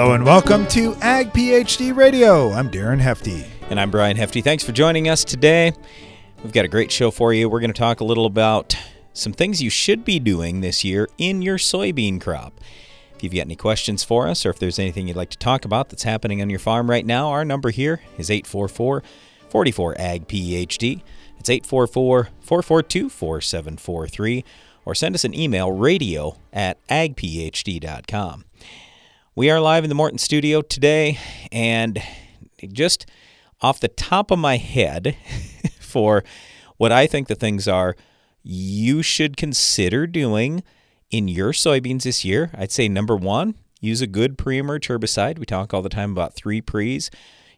Hello and welcome to Ag PhD Radio. I'm Darren Hefty. And I'm Brian Hefty. Thanks for joining us today. We've got a great show for you. We're going to talk a little about some things you should be doing this year in your soybean crop. If you've got any questions for us or if there's anything you'd like to talk about that's happening on your farm right now, our number here is 844 44 AG PhD. It's 844 442 4743 or send us an email radio at agphd.com. We are live in the Morton studio today, and just off the top of my head, for what I think the things are you should consider doing in your soybeans this year, I'd say number one, use a good pre emerge herbicide. We talk all the time about three pre's.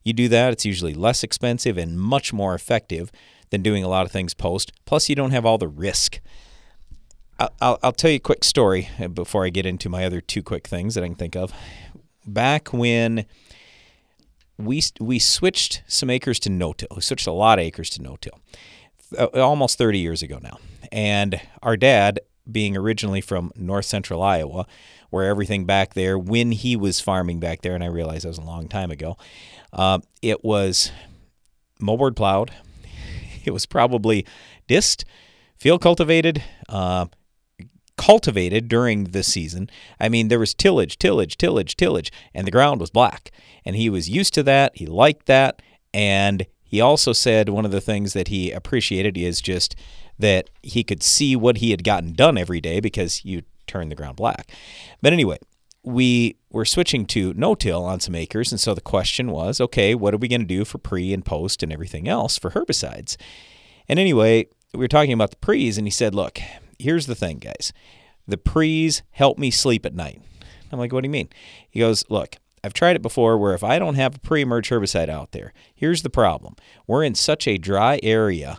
You do that, it's usually less expensive and much more effective than doing a lot of things post. Plus, you don't have all the risk. I'll, I'll tell you a quick story uh, before I get into my other two quick things that I can think of. Back when we we switched some acres to no-till, we switched a lot of acres to no-till, uh, almost 30 years ago now. And our dad, being originally from north central Iowa, where everything back there, when he was farming back there, and I realize that was a long time ago, uh, it was moldboard plowed. It was probably dist, field cultivated, uh, cultivated during the season. I mean, there was tillage, tillage, tillage, tillage, and the ground was black. And he was used to that. He liked that. And he also said one of the things that he appreciated is just that he could see what he had gotten done every day because you turn the ground black. But anyway, we were switching to no till on some acres. And so the question was okay, what are we going to do for pre and post and everything else for herbicides? And anyway, we were talking about the pre's, and he said, look, here's the thing, guys. The pre's help me sleep at night. I'm like, what do you mean? He goes, look, I've tried it before where if I don't have a pre emerge herbicide out there, here's the problem. We're in such a dry area,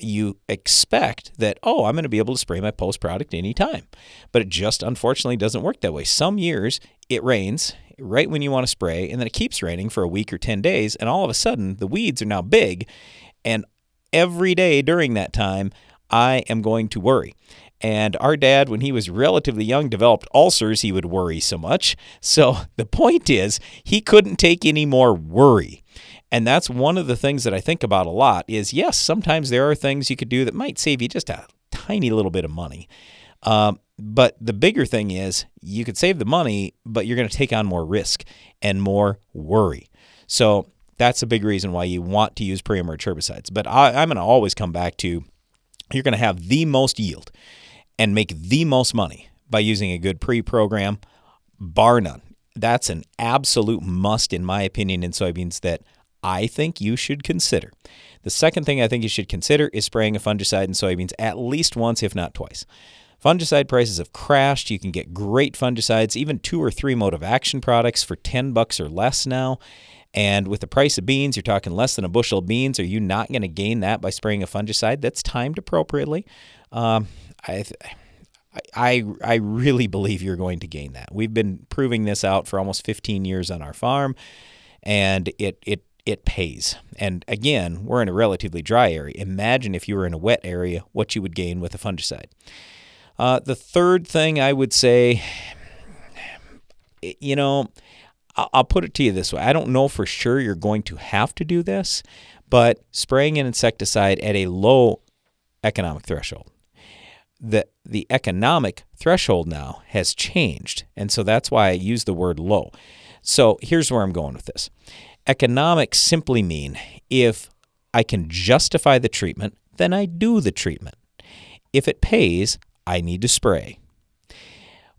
you expect that, oh, I'm going to be able to spray my post product anytime. But it just unfortunately doesn't work that way. Some years it rains right when you want to spray, and then it keeps raining for a week or 10 days, and all of a sudden the weeds are now big. And every day during that time, I am going to worry. And our dad, when he was relatively young, developed ulcers. He would worry so much. So the point is, he couldn't take any more worry. And that's one of the things that I think about a lot is yes, sometimes there are things you could do that might save you just a tiny little bit of money. Um, but the bigger thing is you could save the money, but you're going to take on more risk and more worry. So that's a big reason why you want to use pre-emerge herbicides. But I, I'm going to always come back to you're going to have the most yield and make the most money by using a good pre program, bar none. That's an absolute must, in my opinion, in soybeans that I think you should consider. The second thing I think you should consider is spraying a fungicide in soybeans at least once, if not twice. Fungicide prices have crashed. You can get great fungicides, even two or three mode of action products for 10 bucks or less now. And with the price of beans, you're talking less than a bushel of beans. Are you not going to gain that by spraying a fungicide that's timed appropriately? Um, I, I, I really believe you're going to gain that. We've been proving this out for almost 15 years on our farm, and it, it, it pays. And again, we're in a relatively dry area. Imagine if you were in a wet area, what you would gain with a fungicide. Uh, the third thing I would say, you know, I'll put it to you this way I don't know for sure you're going to have to do this, but spraying an insecticide at a low economic threshold the the economic threshold now has changed, and so that's why I use the word low. So here's where I'm going with this. Economics simply mean if I can justify the treatment, then I do the treatment. If it pays, I need to spray.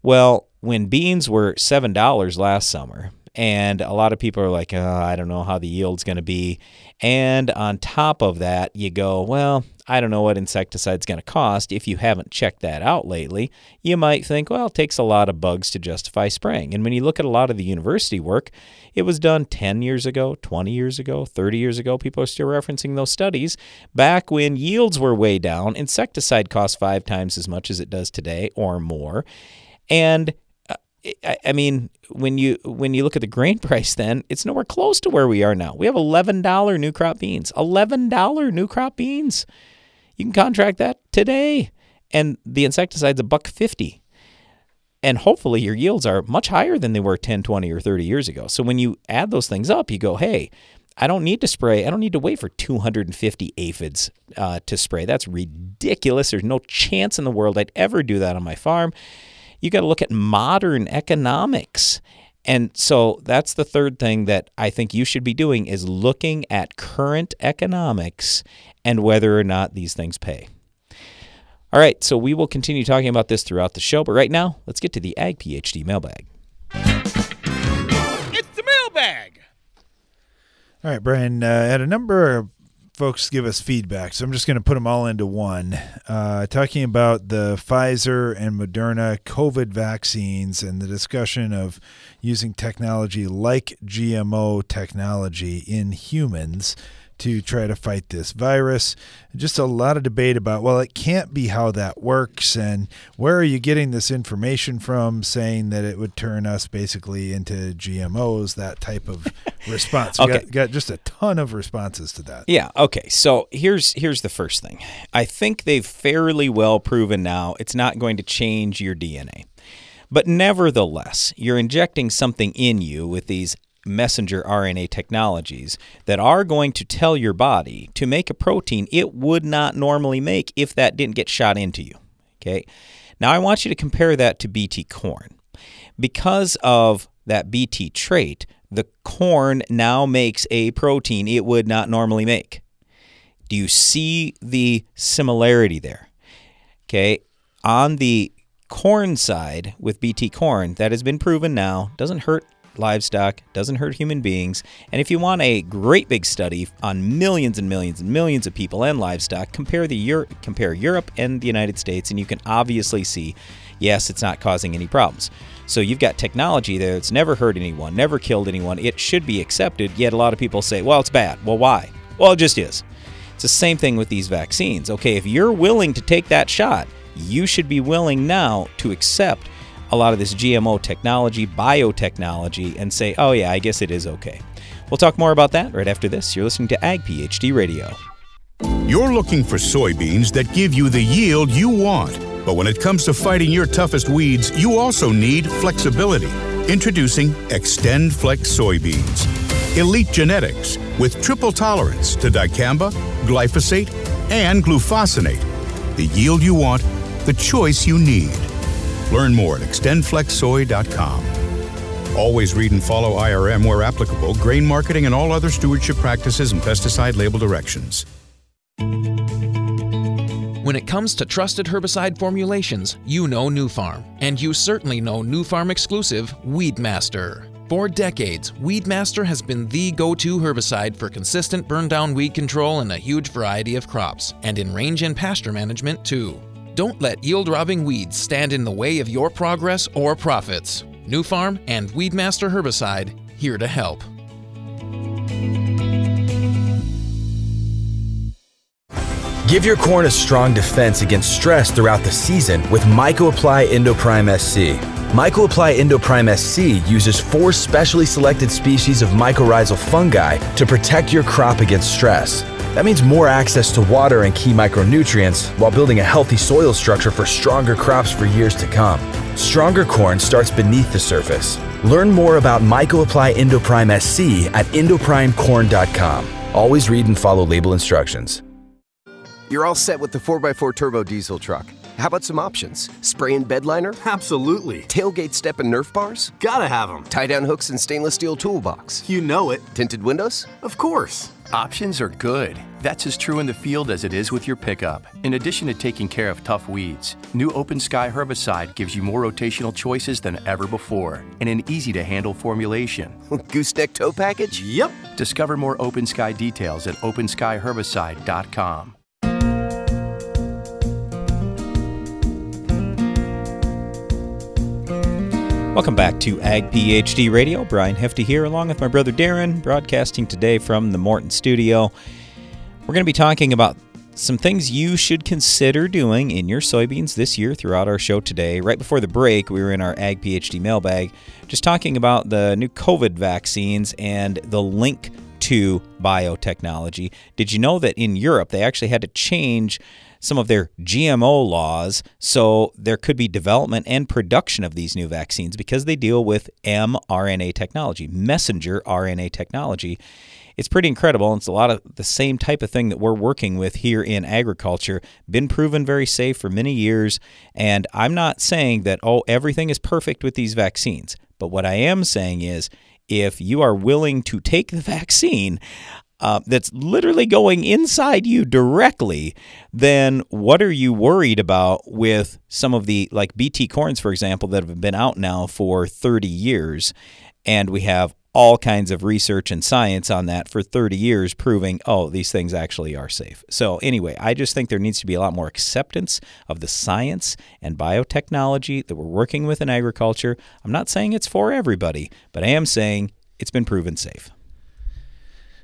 Well, when beans were $7 last summer, and a lot of people are like, oh, I don't know how the yield's going to be. And on top of that, you go, well, I don't know what insecticide's going to cost. If you haven't checked that out lately, you might think, well, it takes a lot of bugs to justify spraying. And when you look at a lot of the university work, it was done 10 years ago, 20 years ago, 30 years ago. People are still referencing those studies. Back when yields were way down, insecticide cost five times as much as it does today or more. And I mean, when you when you look at the grain price, then it's nowhere close to where we are now. We have eleven dollar new crop beans. Eleven dollar new crop beans. You can contract that today, and the insecticide's a buck fifty. and hopefully your yields are much higher than they were 10, 20, or 30 years ago. So when you add those things up, you go, hey, I don't need to spray. I don't need to wait for 250 aphids uh, to spray. That's ridiculous. There's no chance in the world I'd ever do that on my farm. You got to look at modern economics. And so that's the third thing that I think you should be doing is looking at current economics and whether or not these things pay. All right, so we will continue talking about this throughout the show, but right now, let's get to the Ag PhD mailbag. It's the mailbag. All right, Brian. Uh, had a number of folks give us feedback, so I'm just going to put them all into one. Uh, talking about the Pfizer and Moderna COVID vaccines and the discussion of using technology like GMO technology in humans to try to fight this virus. Just a lot of debate about, well, it can't be how that works. And where are you getting this information from saying that it would turn us basically into GMOs, that type of response? Okay. got, got just a ton of responses to that. Yeah, okay. So here's here's the first thing. I think they've fairly well proven now it's not going to change your DNA. But nevertheless, you're injecting something in you with these messenger RNA technologies that are going to tell your body to make a protein it would not normally make if that didn't get shot into you. Okay? Now I want you to compare that to BT corn. Because of that BT trait, the corn now makes a protein it would not normally make. Do you see the similarity there? Okay. On the corn side with BT corn, that has been proven now, doesn't hurt livestock, doesn't hurt human beings. And if you want a great big study on millions and millions and millions of people and livestock, compare the Euro- compare Europe and the United States and you can obviously see yes, it's not causing any problems. So you've got technology there that's never hurt anyone, never killed anyone. It should be accepted, yet a lot of people say, "Well, it's bad." Well, why? Well, it just is. It's the same thing with these vaccines. Okay, if you're willing to take that shot, you should be willing now to accept a lot of this GMO technology, biotechnology, and say, oh, yeah, I guess it is okay. We'll talk more about that right after this. You're listening to Ag PhD Radio. You're looking for soybeans that give you the yield you want. But when it comes to fighting your toughest weeds, you also need flexibility. Introducing Extend Flex soybeans. Elite genetics with triple tolerance to dicamba, glyphosate, and glufosinate. The yield you want, the choice you need. Learn more at extendflexsoy.com. Always read and follow IRM where applicable, grain marketing, and all other stewardship practices and pesticide label directions. When it comes to trusted herbicide formulations, you know Nufarm, and you certainly know Nufarm exclusive Weedmaster. For decades, Weedmaster has been the go to herbicide for consistent burn down weed control in a huge variety of crops, and in range and pasture management too. Don't let yield robbing weeds stand in the way of your progress or profits. Nufarm and Weedmaster herbicide here to help. Give your corn a strong defense against stress throughout the season with MycoApply Endoprime SC. MycoApply Endoprime SC uses four specially selected species of mycorrhizal fungi to protect your crop against stress. That means more access to water and key micronutrients while building a healthy soil structure for stronger crops for years to come. Stronger corn starts beneath the surface. Learn more about MycoApply Endoprime SC at endoprimecorn.com. Always read and follow label instructions. You're all set with the 4x4 turbo diesel truck. How about some options? Spray and bed liner? Absolutely. Tailgate step and Nerf bars? Gotta have them. Tie down hooks and stainless steel toolbox? You know it. Tinted windows? Of course. Options are good. That's as true in the field as it is with your pickup. In addition to taking care of tough weeds, new Open Sky herbicide gives you more rotational choices than ever before and an easy to handle formulation. Gooseneck tow package? Yep. Discover more Open Sky details at openskyherbicide.com. Welcome back to Ag PhD Radio. Brian Hefty here, along with my brother Darren, broadcasting today from the Morton studio. We're going to be talking about some things you should consider doing in your soybeans this year throughout our show today. Right before the break, we were in our Ag PhD mailbag just talking about the new COVID vaccines and the link to biotechnology. Did you know that in Europe they actually had to change some of their GMO laws so there could be development and production of these new vaccines because they deal with mRNA technology, messenger RNA technology. It's pretty incredible. It's a lot of the same type of thing that we're working with here in agriculture. Been proven very safe for many years. And I'm not saying that, oh, everything is perfect with these vaccines. But what I am saying is if you are willing to take the vaccine, uh, that's literally going inside you directly, then what are you worried about with some of the, like BT corns, for example, that have been out now for 30 years? And we have all kinds of research and science on that for 30 years proving oh these things actually are safe. So anyway i just think there needs to be a lot more acceptance of the science and biotechnology that we're working with in agriculture. I'm not saying it's for everybody but i am saying it's been proven safe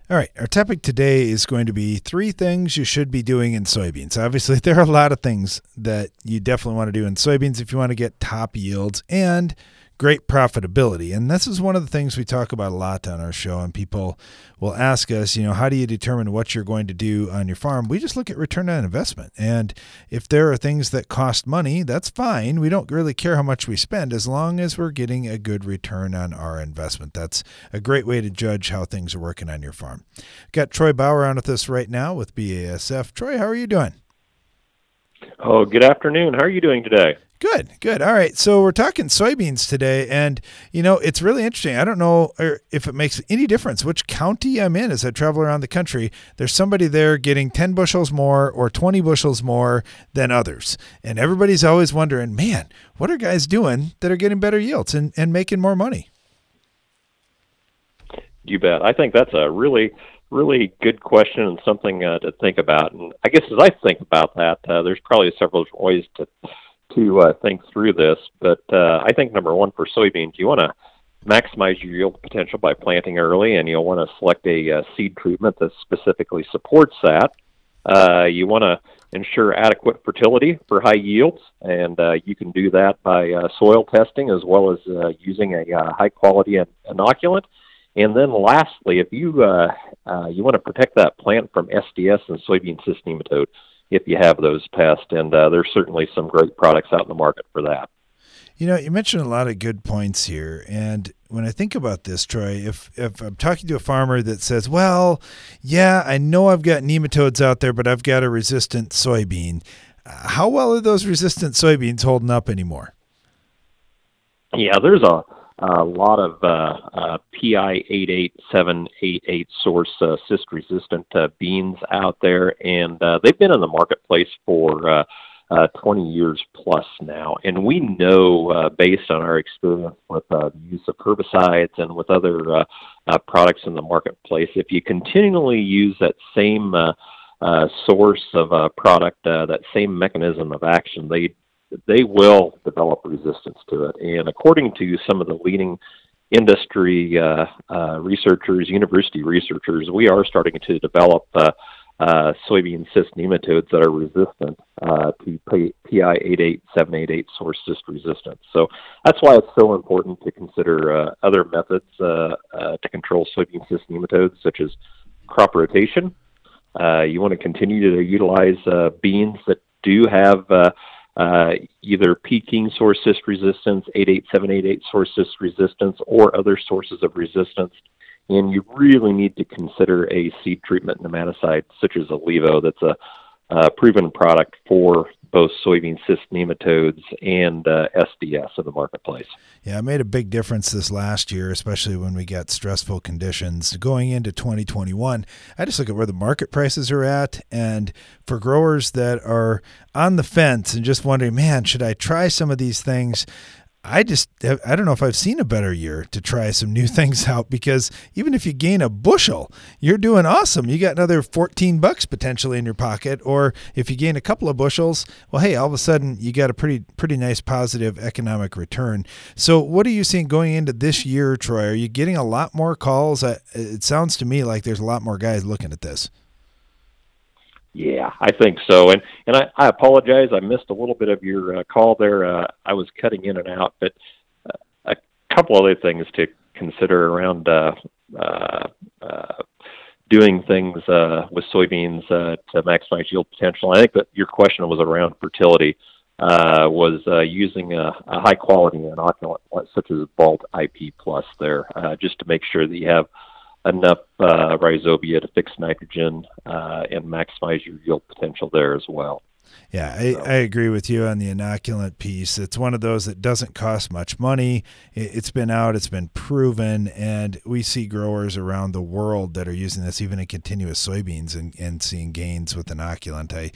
all right, our topic today is going to be three things you should be doing in soybeans. Obviously, there are a lot of things that you definitely want to do in soybeans if you want to get top yields and great profitability. And this is one of the things we talk about a lot on our show. And people will ask us, you know, how do you determine what you're going to do on your farm? We just look at return on investment. And if there are things that cost money, that's fine. We don't really care how much we spend as long as we're getting a good return on our investment. That's a great way to judge how things are working on your farm. Got Troy Bauer on with us right now with BASF. Troy, how are you doing? Oh, good afternoon. How are you doing today? Good, good. All right. So we're talking soybeans today, and you know it's really interesting. I don't know er, if it makes any difference which county I'm in as I travel around the country. There's somebody there getting 10 bushels more or 20 bushels more than others, and everybody's always wondering, man, what are guys doing that are getting better yields and, and making more money? You bet. I think that's a really really good question and something uh, to think about. And I guess as I think about that, uh, there's probably several ways to to uh, think through this. But uh, I think number one for soybeans, you want to maximize your yield potential by planting early, and you'll want to select a uh, seed treatment that specifically supports that. Uh, you want to ensure adequate fertility for high yields, and uh, you can do that by uh, soil testing as well as uh, using a uh, high quality inoculant. And then lastly, if you uh, uh, you want to protect that plant from SDS and soybean cyst nematode, if you have those pests. And uh, there's certainly some great products out in the market for that. You know, you mentioned a lot of good points here, and when I think about this, Troy, if if I'm talking to a farmer that says, "Well, yeah, I know I've got nematodes out there, but I've got a resistant soybean," how well are those resistant soybeans holding up anymore? Yeah, there's a a lot of uh, uh, PI 88788 source uh, cyst resistant beans out there, and they've been in the marketplace for uh, uh, 20 years plus now. And we know, uh, based on our experience with uh, the use of herbicides and with other products in the marketplace, if you continually use that same source of a product, that same mechanism of action, they they will develop resistance to it. And according to some of the leading industry uh, uh, researchers, university researchers, we are starting to develop uh, uh, soybean cyst nematodes that are resistant uh, to PI 88788 source cyst resistance. So that's why it's so important to consider uh, other methods to control soybean cyst nematodes, such as crop rotation. You want to continue to utilize beans that do have uh, either Peking source cyst resistance, 88788 source cyst resistance, or other sources of resistance. And you really need to consider a seed treatment nematicide such as Levo that's a, a proven product for both soybean cyst nematodes and uh, SDS in the marketplace. Yeah, it made a big difference this last year, especially when we got stressful conditions. Going into 2021, I just look at where the market prices are at. And for growers that are on the fence and just wondering, man, should I try some of these things? I just I don't know if I've seen a better year to try some new things out because even if you gain a bushel, you're doing awesome. You got another 14 bucks potentially in your pocket or if you gain a couple of bushels, well hey, all of a sudden you got a pretty pretty nice positive economic return. So what are you seeing going into this year, Troy? Are you getting a lot more calls? It sounds to me like there's a lot more guys looking at this. Yeah, I think so. And and I, I apologize. I missed a little bit of your uh, call there. Uh, I was cutting in and out, but uh, a couple other things to consider around uh, uh, uh, doing things uh, with soybeans uh, to maximize yield potential. I think that your question was around fertility. Uh, was uh, using a, a high quality inoculant such as Vault IP Plus there, uh, just to make sure that you have enough uh, rhizobia to fix nitrogen uh, and maximize your yield potential there as well. Yeah, I, I, agree with you on the inoculant piece. It's one of those that doesn't cost much money. It's been out, it's been proven, and we see growers around the world that are using this, even in continuous soybeans, and, and seeing gains with inoculant. I,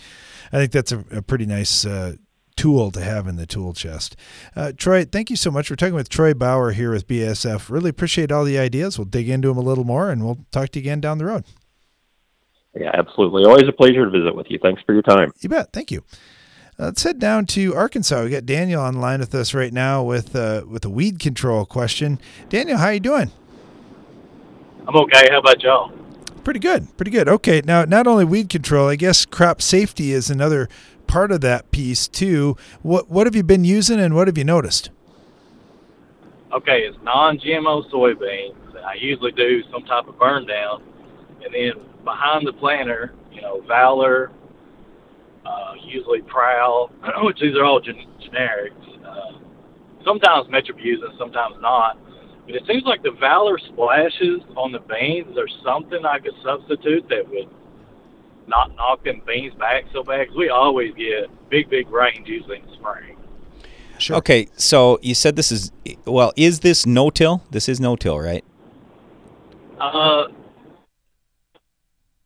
I think that's a, a pretty nice uh, tool to have in the tool chest. Uh, Troy, thank you so much. We're talking with Troy Bauer here with BASF. Really appreciate all the ideas. We'll dig into them a little more and we'll talk to you again down the road. Yeah, absolutely. Always a pleasure to visit with you. Thanks for your time. You bet. Thank you. Uh, let's head down to Arkansas. We got Daniel online with us right now with uh, with a weed control question. Daniel, how are you doing? I'm okay. How about y'all? Pretty good. Pretty good. Okay. Now, not only weed control, I guess crop safety is another part of that piece too. What what have you been using and what have you noticed? Okay, it's non-GMO soybeans. I usually do some type of burn down, and then behind the planter, you know, Valor, uh, usually Prowl, which these are all gen- generics. Uh, sometimes Metribuzin, sometimes not. But it seems like the Valor splashes on the beans. There's something I could substitute that would not knock them beans back so bad because we always get big, big rains usually in the spring. Sure. Okay, so you said this is well. Is this no till? This is no till, right? Uh,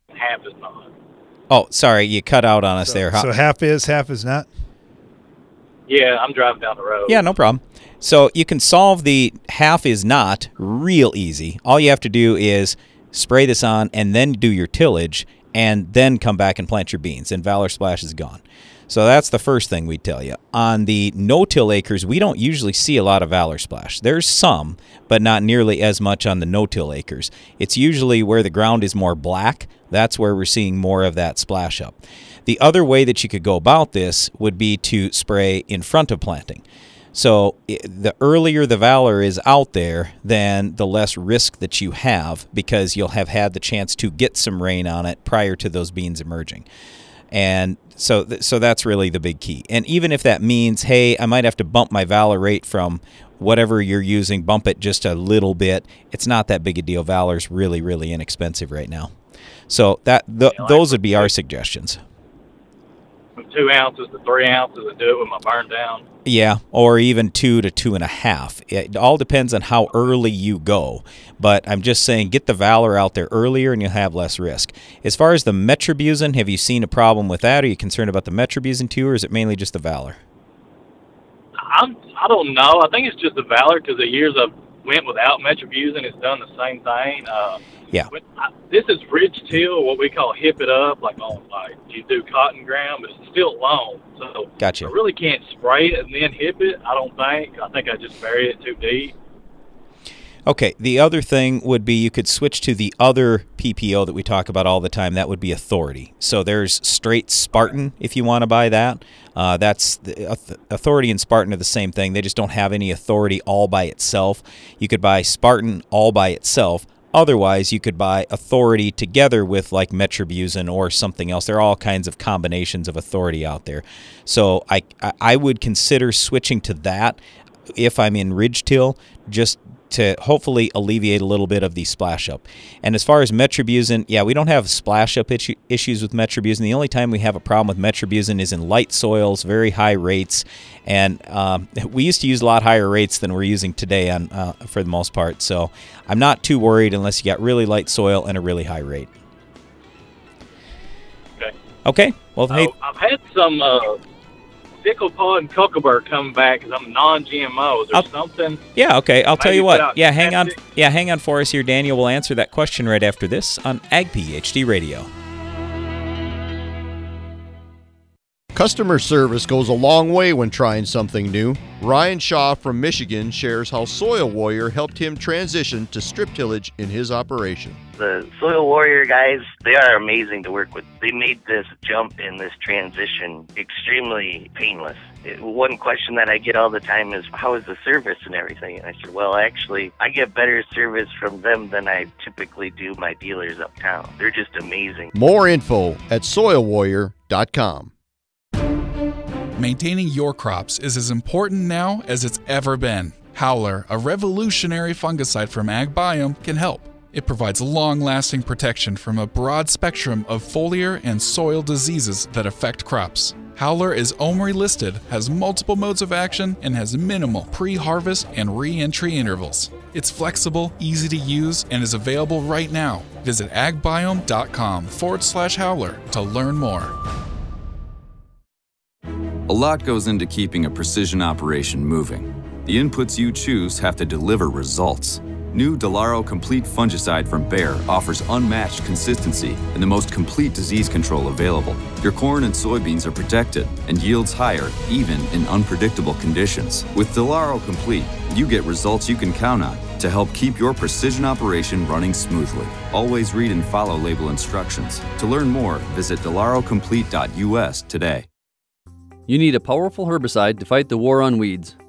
half is not. Oh, sorry, you cut out on us so, there. So half is, half is not. Yeah, I'm driving down the road. Yeah, no problem. So you can solve the half is not real easy. All you have to do is spray this on and then do your tillage and then come back and plant your beans, and Valor Splash is gone. So that's the first thing we tell you. On the no-till acres, we don't usually see a lot of Valor Splash. There's some, but not nearly as much on the no-till acres. It's usually where the ground is more black. That's where we're seeing more of that splash up. The other way that you could go about this would be to spray in front of planting. So the earlier the valor is out there, then the less risk that you have because you'll have had the chance to get some rain on it prior to those beans emerging. And so th- so that's really the big key. And even if that means, hey, I might have to bump my valor rate from whatever you're using, bump it just a little bit, it's not that big a deal. Valor's really really inexpensive right now. So that th- those would be our suggestions from two ounces to three ounces and do it with my burn down. Yeah, or even two to two and a half. It all depends on how early you go. But I'm just saying, get the Valor out there earlier and you'll have less risk. As far as the Metribuzin, have you seen a problem with that? Are you concerned about the Metribuzin too, or is it mainly just the Valor? I'm, I don't know. I think it's just the Valor because the years I've went without Metribuzin, it's done the same thing. Uh, yeah. I, this is ridge till, what we call hip it up, like on like you do cotton ground, but it's still long. So gotcha. I really can't spray it and then hip it. I don't think. I think I just bury it too deep. Okay, the other thing would be you could switch to the other PPO that we talk about all the time. That would be Authority. So there's straight Spartan if you want to buy that. Uh, that's the, Authority and Spartan are the same thing. They just don't have any authority all by itself. You could buy Spartan all by itself. Otherwise, you could buy authority together with like Metribuzin or something else. There are all kinds of combinations of authority out there. So I I would consider switching to that if I'm in ridge till just to hopefully alleviate a little bit of the splash up. And as far as Metribuzin, yeah, we don't have splash up issue, issues with Metribuzin. The only time we have a problem with Metribuzin is in light soils, very high rates, and um, we used to use a lot higher rates than we're using today on uh, for the most part. So I'm not too worried unless you got really light soil and a really high rate. Okay. Okay. Well, hey, I've had some. Uh SicklePod and Cocklebur coming back because I'm non-GMO. Is there I'll, something? Yeah, okay. I'll tell you what. Yeah, hang on. Yeah, hang on for us here, Daniel. We'll answer that question right after this on Ag PhD Radio. Customer service goes a long way when trying something new. Ryan Shaw from Michigan shares how Soil Warrior helped him transition to strip tillage in his operation. The Soil Warrior guys, they are amazing to work with. They made this jump in this transition extremely painless. It, one question that I get all the time is, how is the service and everything? And I said, well, actually, I get better service from them than I typically do my dealers uptown. They're just amazing. More info at soilwarrior.com. Maintaining your crops is as important now as it's ever been. Howler, a revolutionary fungicide from AgBiome, can help. It provides long lasting protection from a broad spectrum of foliar and soil diseases that affect crops. Howler is OMRI listed, has multiple modes of action, and has minimal pre harvest and re entry intervals. It's flexible, easy to use, and is available right now. Visit agbiome.com forward slash howler to learn more. A lot goes into keeping a precision operation moving. The inputs you choose have to deliver results. New Delaro Complete Fungicide from Bayer offers unmatched consistency and the most complete disease control available. Your corn and soybeans are protected and yields higher even in unpredictable conditions. With Delaro Complete, you get results you can count on to help keep your precision operation running smoothly. Always read and follow label instructions. To learn more, visit delarocomplete.us today. You need a powerful herbicide to fight the war on weeds.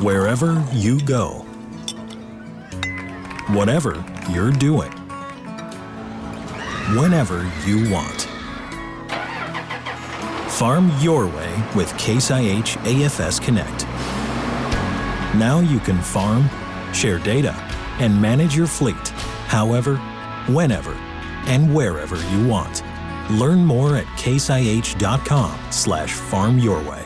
Wherever you go, whatever you're doing, whenever you want. Farm your way with Case IH AFS Connect. Now you can farm, share data, and manage your fleet however, whenever, and wherever you want. Learn more at caseih.com slash farm your way.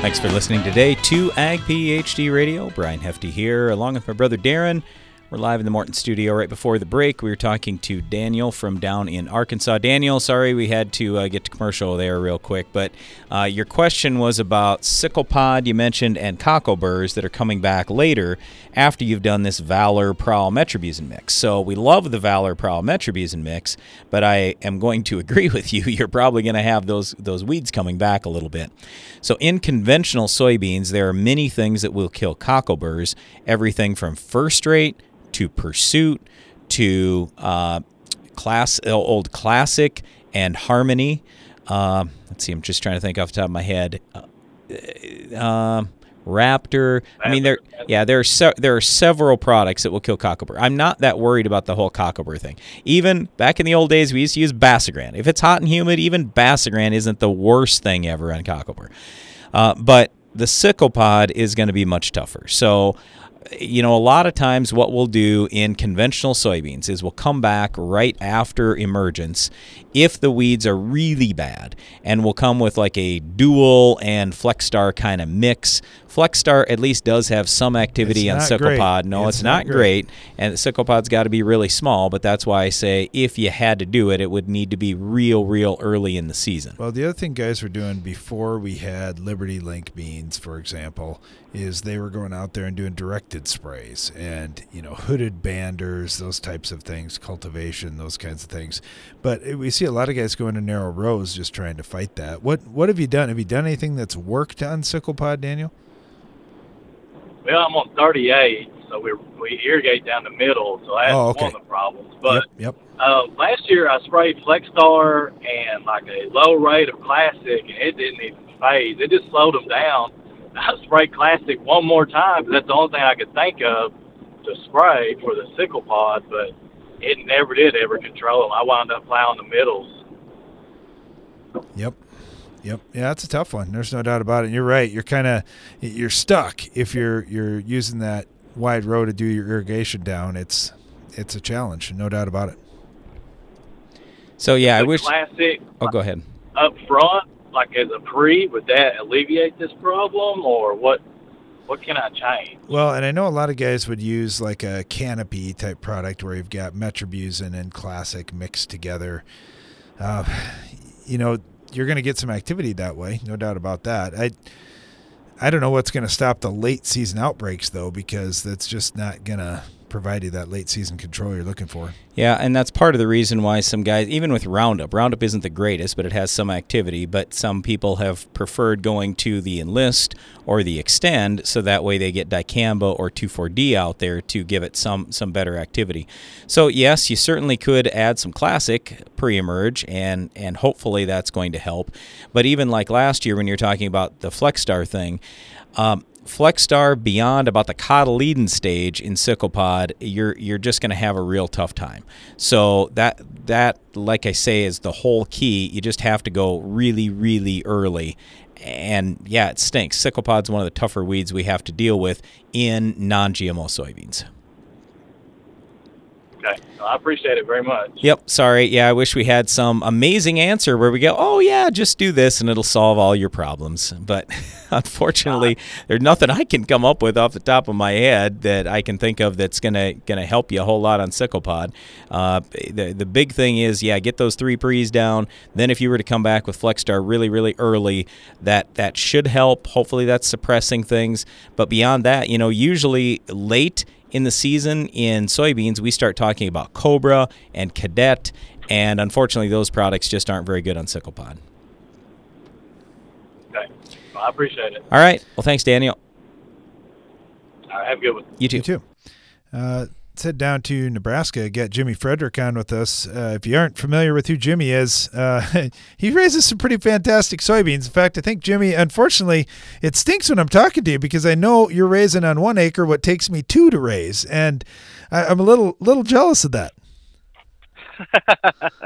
Thanks for listening today to Ag PhD Radio. Brian Hefty here, along with my brother Darren. We're live in the Morton studio right before the break. We were talking to Daniel from down in Arkansas. Daniel, sorry we had to uh, get to commercial there real quick, but uh, your question was about sickle pod you mentioned and cockleburrs that are coming back later after you've done this Valor Prowl Metribuzin mix. So we love the Valor Prowl Metribuzin mix, but I am going to agree with you. You're probably going to have those those weeds coming back a little bit. So in conventional soybeans, there are many things that will kill cockleburrs. Everything from FirstRate to Pursuit to uh, class uh, old classic and Harmony. Uh, let's see, I'm just trying to think off the top of my head. Uh, uh Raptor. I mean, there, yeah, there are se- there are several products that will kill cockleburr. I'm not that worried about the whole cockleburr thing. Even back in the old days, we used to use Basagran. If it's hot and humid, even Basagran isn't the worst thing ever on cockleburr. Uh, but the sickle pod is going to be much tougher. So you know, a lot of times what we'll do in conventional soybeans is we'll come back right after emergence if the weeds are really bad and we'll come with like a dual and flexstar kind of mix Flexstar at least does have some activity It's on great. No, It's it's, not not, great. great. And the sickle pod's got to be really small, but that's why I say if you had to do it, it would need to be real, real early in the season. Well, the other thing guys were doing before we had Liberty Link beans, for example, is they were going out there and doing directed sprays and, you know, hooded banders, those types of things, cultivation, those kinds of things. But uh, we see a lot of guys going to narrow rows just trying to fight that. What what have you done? Have you done anything that's worked on sickle pod, Daniel? Well, I'm on 38, so we we irrigate down the middle, so that's Oh, okay. one of the problems. But yep. uh, last year I sprayed Flexstar and like a low rate of Classic, and it didn't even faze. It just slowed them down. I sprayed Classic one more time, but that's the only thing I could think of to spray for the sickle pod, but it never did ever control them. I wound up plowing the middles. Yep. Yep. Yeah, that's a tough one. There's no doubt about it. And you're right. You're kind of you're stuck if you're you're using that wide row to do your irrigation down. It's it's a challenge, no doubt about it. So yeah, I wish. Classic Oh, go ahead. up front, like as a pre, would that alleviate this problem, or what? What can I change? Well, and I know a lot of guys would use like a canopy type product where you've got Metribuzin and Classic mixed together. Uh, you know, you're going to get some activity that way, no doubt about that. I I don't know what's going to stop the late season outbreaks though, because that's just not going to provide you that late season control you're looking for. Yeah, and that's part of the reason why some guys, even with Roundup, Roundup isn't the greatest, but it has some activity. But some people have preferred going to the Enlist or the Extend, so that way they get dicamba or 2,4-D out there to give it some some better activity. So yes, you certainly could add some classic pre-emerge, and and hopefully that's going to help. But even like last year when you're talking about the FlexStar thing. Um, Flexstar beyond about the cotyledon stage in SicklePod, you're you're just going to have a real tough time. So that that like I say is the whole key. You just have to go really really early. And yeah, it stinks. SicklePod's one of the tougher weeds we have to deal with in non-GMO soybeans. Okay, well, I appreciate it very much. Yep, sorry. Yeah, I wish we had some amazing answer where we go, "Oh yeah, just do this and it'll solve all your problems." But unfortunately, there's nothing I can come up with off the top of my head that I can think of that's gonna gonna help you a whole lot on SicklePod. Uh, the the big thing is, yeah, get those three pre's down. Then if you were to come back with FlexStar really really early, that that should help. Hopefully, that's suppressing things. But beyond that, you know, usually late in the season in soybeans, we start talking about Cobra and Cadet, and unfortunately, those products just aren't very good on SicklePod. Okay, well, I appreciate it. All right. Well, thanks, Daniel. All right, have a good one. You too. You too. Uh, let's head down to Nebraska. Get Jimmy Frederick on with us. Uh, if you aren't familiar with who Jimmy is, uh, he raises some pretty fantastic soybeans. In fact, I think Jimmy, unfortunately, it stinks when I'm talking to you because I know you're raising on one acre what takes me two to raise, and I, I'm a little little jealous of that.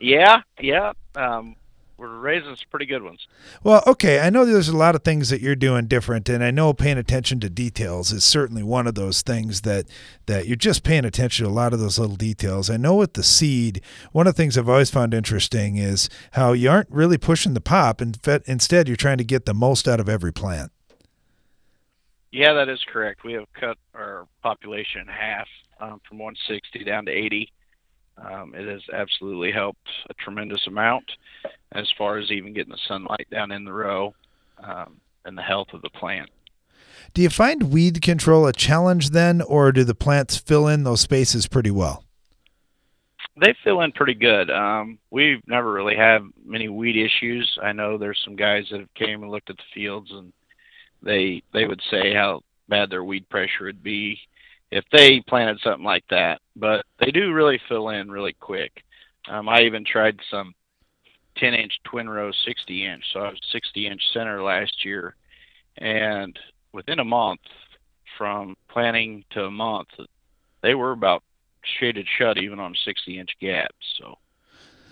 yeah, yeah. Um, we're raising some pretty good ones. Well, okay, I know there's a lot of things that you're doing different, and I know paying attention to details is certainly one of those things that that you're just paying attention to a lot of those little details. I know with the seed, one of the things I've always found interesting is how you aren't really pushing the pop, and instead you're trying to get the most out of every plant. Yeah, that is correct. We have cut our population in half um, from 160 down to 80. Um, it has absolutely helped a tremendous amount as far as even getting the sunlight down in the row um, and the health of the plant. Do you find weed control a challenge then, or do the plants fill in those spaces pretty well? They fill in pretty good. Um, we've never really had many weed issues. I know there's some guys that have came and looked at the fields and they they would say how bad their weed pressure would be if they planted something like that. But they do really fill in really quick. Um, I even tried some 10 inch twin row 60 inch. So I was 60 inch center last year. And within a month, from planting to a month, they were about shaded shut even on 60 inch gaps. So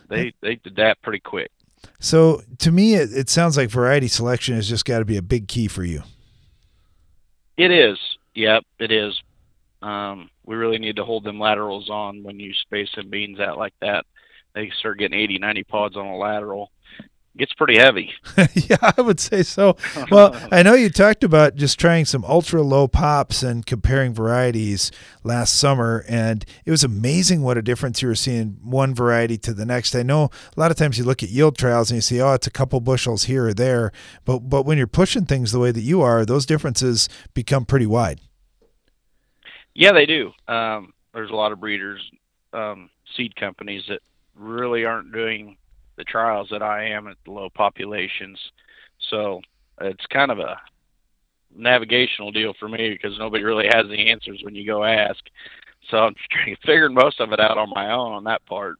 they, they did that pretty quick. So to me, it, it sounds like variety selection has just got to be a big key for you. It is. Yep, it is. Um, we really need to hold them laterals on when you space them beans out like that. They start getting 80, 90 pods on a lateral. It gets pretty heavy. yeah, I would say so. Well, I know you talked about just trying some ultra low pops and comparing varieties last summer, and it was amazing what a difference you were seeing one variety to the next. I know a lot of times you look at yield trials and you see, oh, it's a couple bushels here or there, but but when you're pushing things the way that you are, those differences become pretty wide. Yeah, they do. Um, there's a lot of breeders, um, seed companies that really aren't doing the trials that I am at the low populations. So it's kind of a navigational deal for me because nobody really has the answers when you go ask. So I'm figuring most of it out on my own on that part.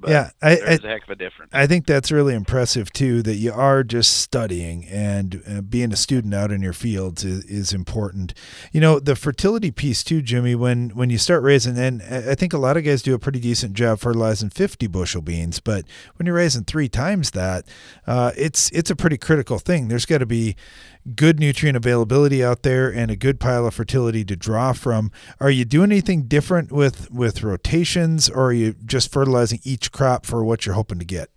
But yeah, I, there's I, a heck of a difference. I think that's really impressive too. That you are just studying and uh, being a student out in your fields is, is important. You know the fertility piece too, Jimmy. When when you start raising, and I think a lot of guys do a pretty decent job fertilizing fifty bushel beans, but when you're raising three times that, uh, it's it's a pretty critical thing. There's got to be good nutrient availability out there and a good pile of fertility to draw from. Are you doing anything different with with rotations, or are you just fertilizing each crop for what you're hoping to get?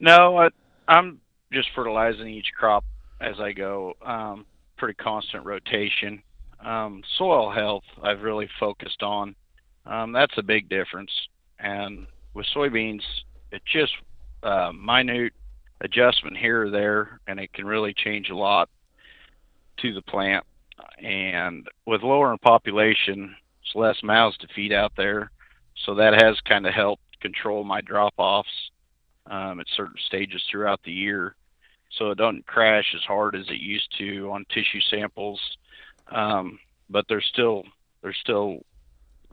No, I, I'm just fertilizing each crop as I go. Um, pretty constant rotation. Um, soil health, I've really focused on. Um, that's a big difference. And with soybeans, it's just uh, minute adjustment here or there, and it can really change a lot to the plant. And with lower in population, it's less mouths to feed out there, so that has kind of helped control my drop-offs um, at certain stages throughout the year, so it doesn't crash as hard as it used to on tissue samples. Um, but there's still there's still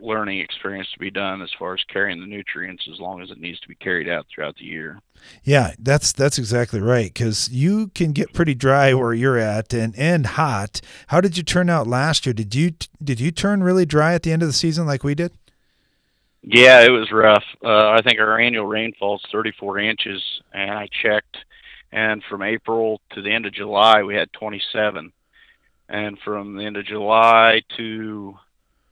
learning experience to be done as far as carrying the nutrients as long as it needs to be carried out throughout the year. Yeah, that's that's exactly right cuz you can get pretty dry where you're at and and hot. How did you turn out last year? Did you did you turn really dry at the end of the season like we did? Yeah, it was rough. Uh, I think our annual rainfall is 34 inches, and I checked, and from April to the end of July, we had 27, and from the end of July to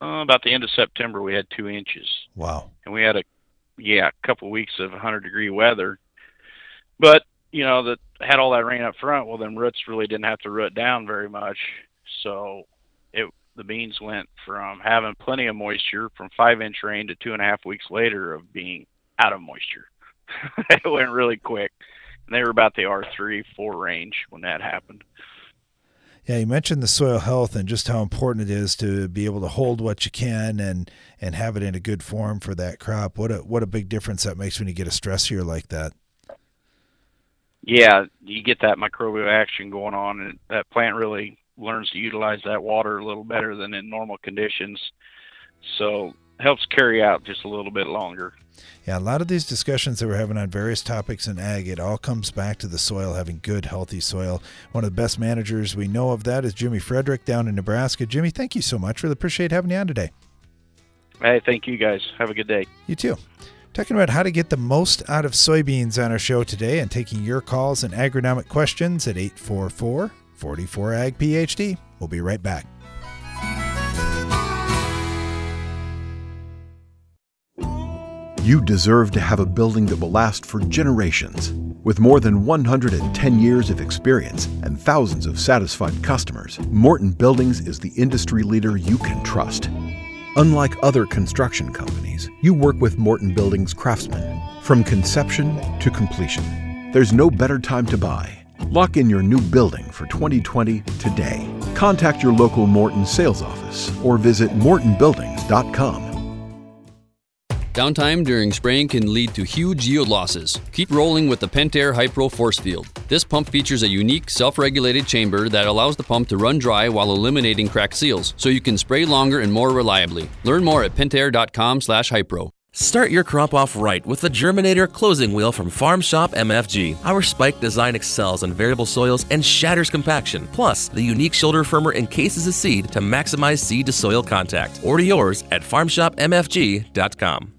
uh, about the end of September, we had two inches. Wow! And we had a yeah, a couple of weeks of 100 degree weather, but you know that had all that rain up front. Well, then roots really didn't have to root down very much, so it the beans went from having plenty of moisture from five inch rain to two and a half weeks later of being out of moisture. it went really quick. And they were about the R3, 4 range when that happened. Yeah, you mentioned the soil health and just how important it is to be able to hold what you can and and have it in a good form for that crop. What a what a big difference that makes when you get a stress year like that. Yeah, you get that microbial action going on, and that plant really learns to utilize that water a little better than in normal conditions. So helps carry out just a little bit longer. Yeah, a lot of these discussions that we're having on various topics in ag, it all comes back to the soil, having good, healthy soil. One of the best managers we know of that is Jimmy Frederick down in Nebraska. Jimmy, thank you so much. Really appreciate having you on today. Hey, thank you guys. Have a good day. You too. Talking about how to get the most out of soybeans on our show today and taking your calls and agronomic questions at 844 44 Ag PhD. We'll be right back. You deserve to have a building that will last for generations. With more than 110 years of experience and thousands of satisfied customers, Morton Buildings is the industry leader you can trust. Unlike other construction companies, you work with Morton Buildings craftsmen from conception to completion. There's no better time to buy. Lock in your new building for 2020 today. Contact your local Morton sales office or visit mortonbuildings.com. Downtime during spraying can lead to huge yield losses. Keep rolling with the Pentair Hypro Force Field. This pump features a unique self-regulated chamber that allows the pump to run dry while eliminating cracked seals, so you can spray longer and more reliably. Learn more at pentair.com/hypro. Start your crop off right with the Germinator closing wheel from Farm Shop MFG. Our spike design excels in variable soils and shatters compaction. Plus, the unique shoulder firmer encases a seed to maximize seed to soil contact. Order yours at farmshopmfg.com.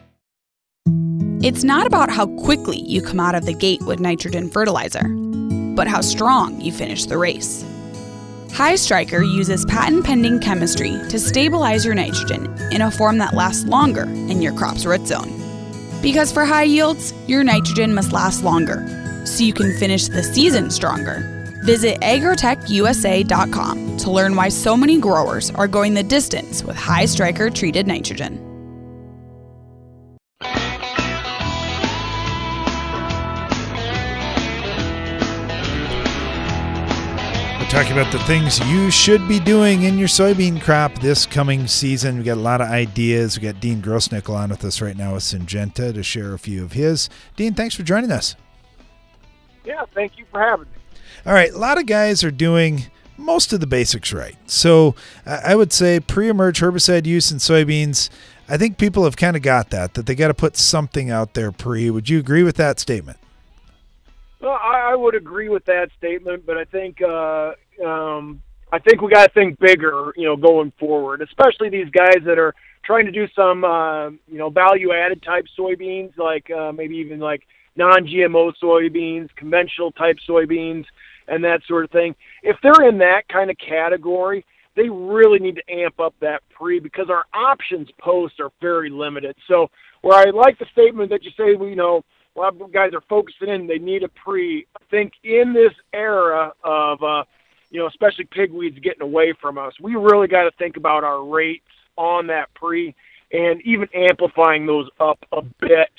It's not about how quickly you come out of the gate with nitrogen fertilizer, but how strong you finish the race. High Striker uses patent pending chemistry to stabilize your nitrogen in a form that lasts longer in your crop's root zone. Because for high yields, your nitrogen must last longer, so you can finish the season stronger. Visit agrotechusa.com to learn why so many growers are going the distance with High Striker treated nitrogen. Talking about the things you should be doing in your soybean crop this coming season. We got a lot of ideas. We got Dean Grossnickle on with us right now with Syngenta to share a few of his. Dean, thanks for joining us. Yeah, thank you for having me. All right, a lot of guys are doing most of the basics right. So I would say pre-emerge herbicide use in soybeans. I think people have kind of got that that they got to put something out there pre. Would you agree with that statement? Well, I, I would agree with that statement, but I think uh, um, I think we got to think bigger, you know, going forward. Especially these guys that are trying to do some, uh, you know, value-added type soybeans, like uh, maybe even like non-GMO soybeans, conventional type soybeans, and that sort of thing. If they're in that kind of category, they really need to amp up that pre because our options post are very limited. So where I like the statement that you say, you know, a lot of guys are focusing in, they need a pre. I think in this era of, uh, you know, especially pigweeds getting away from us, we really got to think about our rates on that pre and even amplifying those up a bit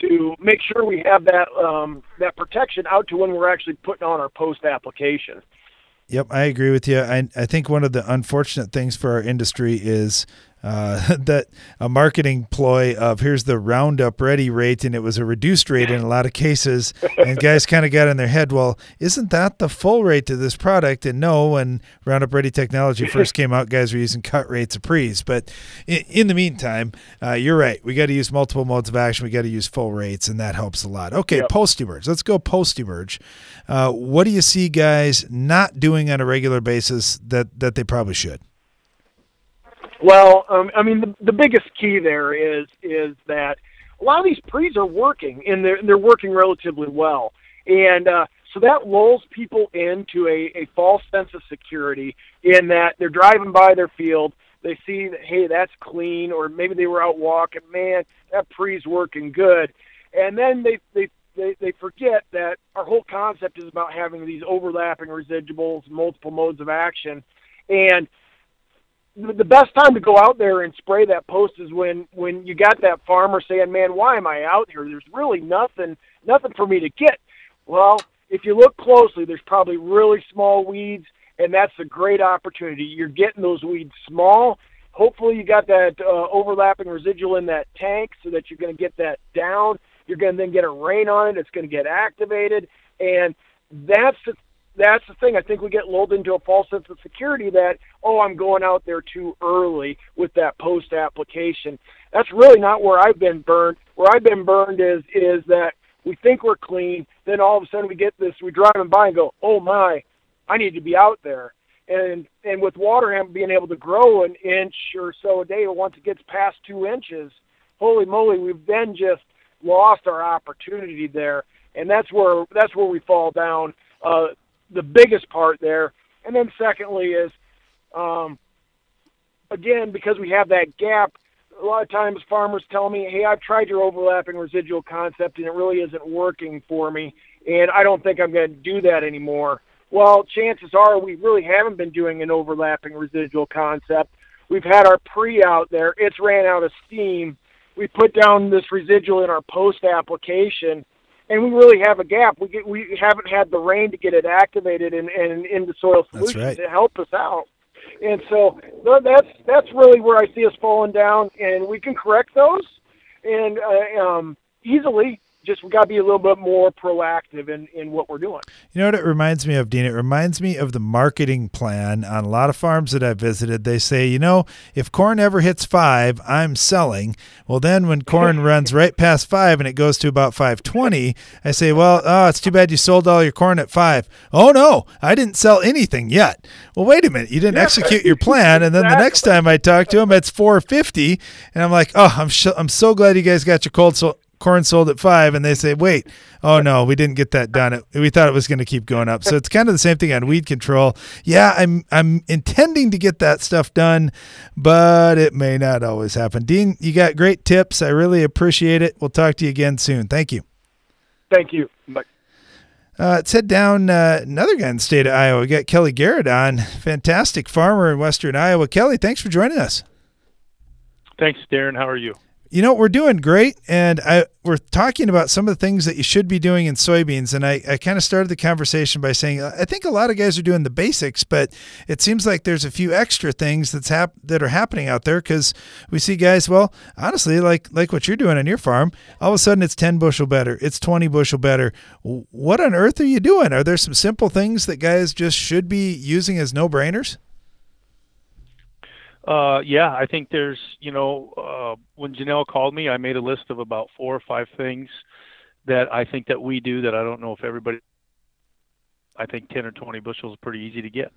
to make sure we have that um, that protection out to when we're actually putting on our post application. Yep, I agree with you. I, I think one of the unfortunate things for our industry is uh, that a marketing ploy of here's the Roundup Ready rate, and it was a reduced rate in a lot of cases. And guys kind of got in their head, well, isn't that the full rate to this product? And no, when Roundup Ready technology first came out, guys were using cut rates of pre's. But in, in the meantime, uh, you're right. We got to use multiple modes of action. We got to use full rates, and that helps a lot. Okay, yep. post emerge. Let's go post emerge. Uh, what do you see guys not doing on a regular basis that that they probably should? Well, um, I mean, the, the biggest key there is is that a lot of these pre's are working, and they're they're working relatively well, and uh, so that lulls people into a, a false sense of security in that they're driving by their field, they see that hey, that's clean, or maybe they were out walking, man, that pre's working good, and then they they they, they forget that our whole concept is about having these overlapping residuals, multiple modes of action, and the best time to go out there and spray that post is when when you got that farmer saying, "Man, why am I out here? There's really nothing nothing for me to get." Well, if you look closely, there's probably really small weeds, and that's a great opportunity. You're getting those weeds small. Hopefully, you got that uh, overlapping residual in that tank so that you're going to get that down. You're going to then get a rain on it. It's going to get activated, and that's the that's the thing. I think we get lulled into a false sense of security that, oh, I'm going out there too early with that post application. That's really not where I've been burned. Where I've been burned is is that we think we're clean, then all of a sudden we get this, we drive them by and go, oh my, I need to be out there. And and with water hemp being able to grow an inch or so a day, once it gets past two inches, holy moly, we've then just lost our opportunity there, and that's where that's where we fall down. Uh, the biggest part there. And then secondly is, um, again, because we have that gap, a lot of times farmers tell me, hey, I've tried your overlapping residual concept and it really isn't working for me, and I don't think I'm going to do that anymore. Well, chances are we really haven't been doing an overlapping residual concept. We've had our pre out there, it's ran out of steam. We put down this residual in our post application, and we really have a gap. We get, we haven't had the rain to get it activated and, and into soil solutions right. to help us out. And so that's that's really where I see us falling down, and we can correct those. and uh, um, easily just we got to be a little bit more proactive in, in what we're doing. You know what it reminds me of, Dean? It reminds me of the marketing plan on a lot of farms that I've visited. They say, you know, if corn ever hits five, I'm selling. Well, then when corn runs right past five and it goes to about 520, I say, well, oh, it's too bad you sold all your corn at five. Oh, no, I didn't sell anything yet. Well, wait a minute. You didn't yeah, execute your plan. And then exactly. the next time I talk to them, it's 450. And I'm like, oh, I'm, sh- I'm so glad you guys got your cold so corn sold at five, and they say, wait, oh no, we didn't get that done. We thought it was going to keep going up. So it's kind of the same thing on weed control. Yeah, I'm I'm intending to get that stuff done, but it may not always happen. Dean, you got great tips. I really appreciate it. We'll talk to you again soon. Thank you. Thank you. Bye. Uh, let's head down uh, another guy in the state of Iowa. We got Kelly Garrett on, fantastic farmer in Western Iowa. Kelly, thanks for joining us. Thanks, Darren. How are you? You know, we're doing great. And I, we're talking about some of the things that you should be doing in soybeans. And I, I kind of started the conversation by saying, I think a lot of guys are doing the basics, but it seems like there's a few extra things that's hap- that are happening out there because we see guys, well, honestly, like, like what you're doing on your farm, all of a sudden it's 10 bushel better, it's 20 bushel better. What on earth are you doing? Are there some simple things that guys just should be using as no brainers? Uh, yeah, I think there's, you know, uh, when Janelle called me, I made a list of about four or five things that I think that we do that I don't know if everybody. I think 10 or 20 bushels is pretty easy to get.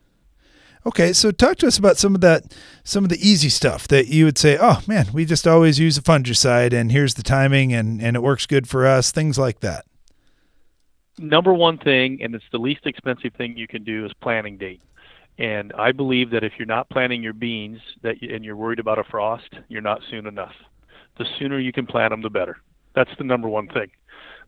Okay, so talk to us about some of that, some of the easy stuff that you would say, oh man, we just always use a fungicide, and here's the timing, and and it works good for us. Things like that. Number one thing, and it's the least expensive thing you can do, is planting date. And I believe that if you're not planting your beans that you, and you're worried about a frost, you're not soon enough. The sooner you can plant them, the better. That's the number one thing.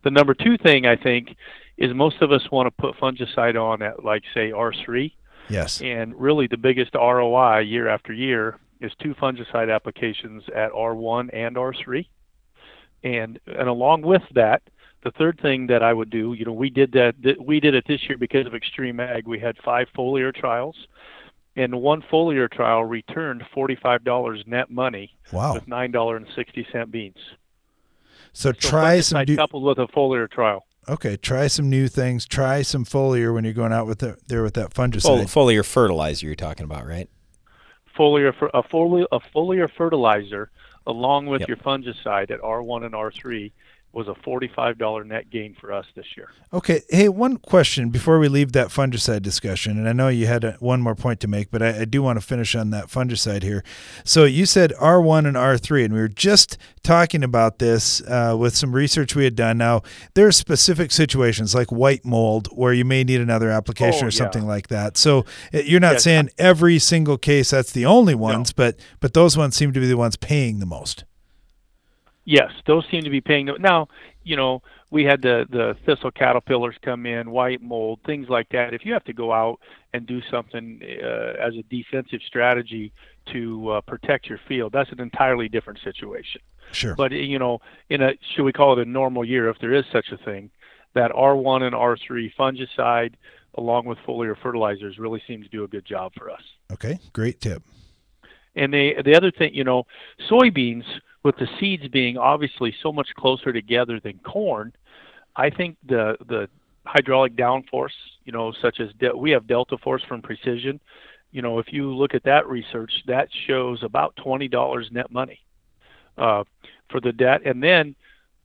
The number two thing I think is most of us want to put fungicide on at like say R3. Yes. And really the biggest ROI year after year is two fungicide applications at R1 and R3. And and along with that, the third thing that I would do, you know, we did that. We did it this year because of XtremeAg. We had five foliar trials, and one foliar trial returned forty-five dollars net money. Wow. With nine dollar and sixty cent beans. So, so try some new... coupled with a foliar trial. Okay, try some new things. Try some foliar when you're going out with the, there with that fungicide. foliar fertilizer you're talking about, right? Foliar a foliar a foliar fertilizer along with yep. your fungicide at R1 and R3 was a $45 net gain for us this year. Okay. Hey, one question before we leave that fungicide discussion. And I know you had a, one more point to make, but I, I, do want to finish on that fungicide here. So you said R1 and R3, and we were just talking about this uh, with some research we had done. Now, there are specific situations like white mold where you may need another application oh, or something like that. So uh, you're not saying every single case that's the only ones, no. but but those ones seem to be the ones paying the most. Yes, those seem to be paying. Now, you know, we had the the thistle caterpillars come in, white mold, things like that. If you have to go out and do something uh, as a defensive strategy to uh, protect your field, that's an entirely different situation. Sure. But you know, in a should we call it a normal year, if there is such a thing, that R1 and R3 fungicide along with foliar fertilizers really seem to do a good job for us. Okay, great tip. And the the other thing, you know, soybeans with the seeds being obviously so much closer together than corn, I think the the hydraulic downforce, you know, such as de- we have Delta Force from Precision. You know, if you look at that research, that shows about twenty dollars net money uh, for the debt, and then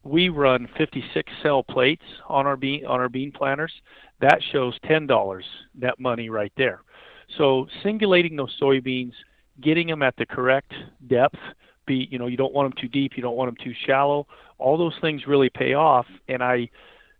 we run 56 cell plates on our bean on our bean planters. That shows ten dollars net money right there. So singulating those soybeans, getting them at the correct depth be you know you don't want them too deep you don't want them too shallow. All those things really pay off and i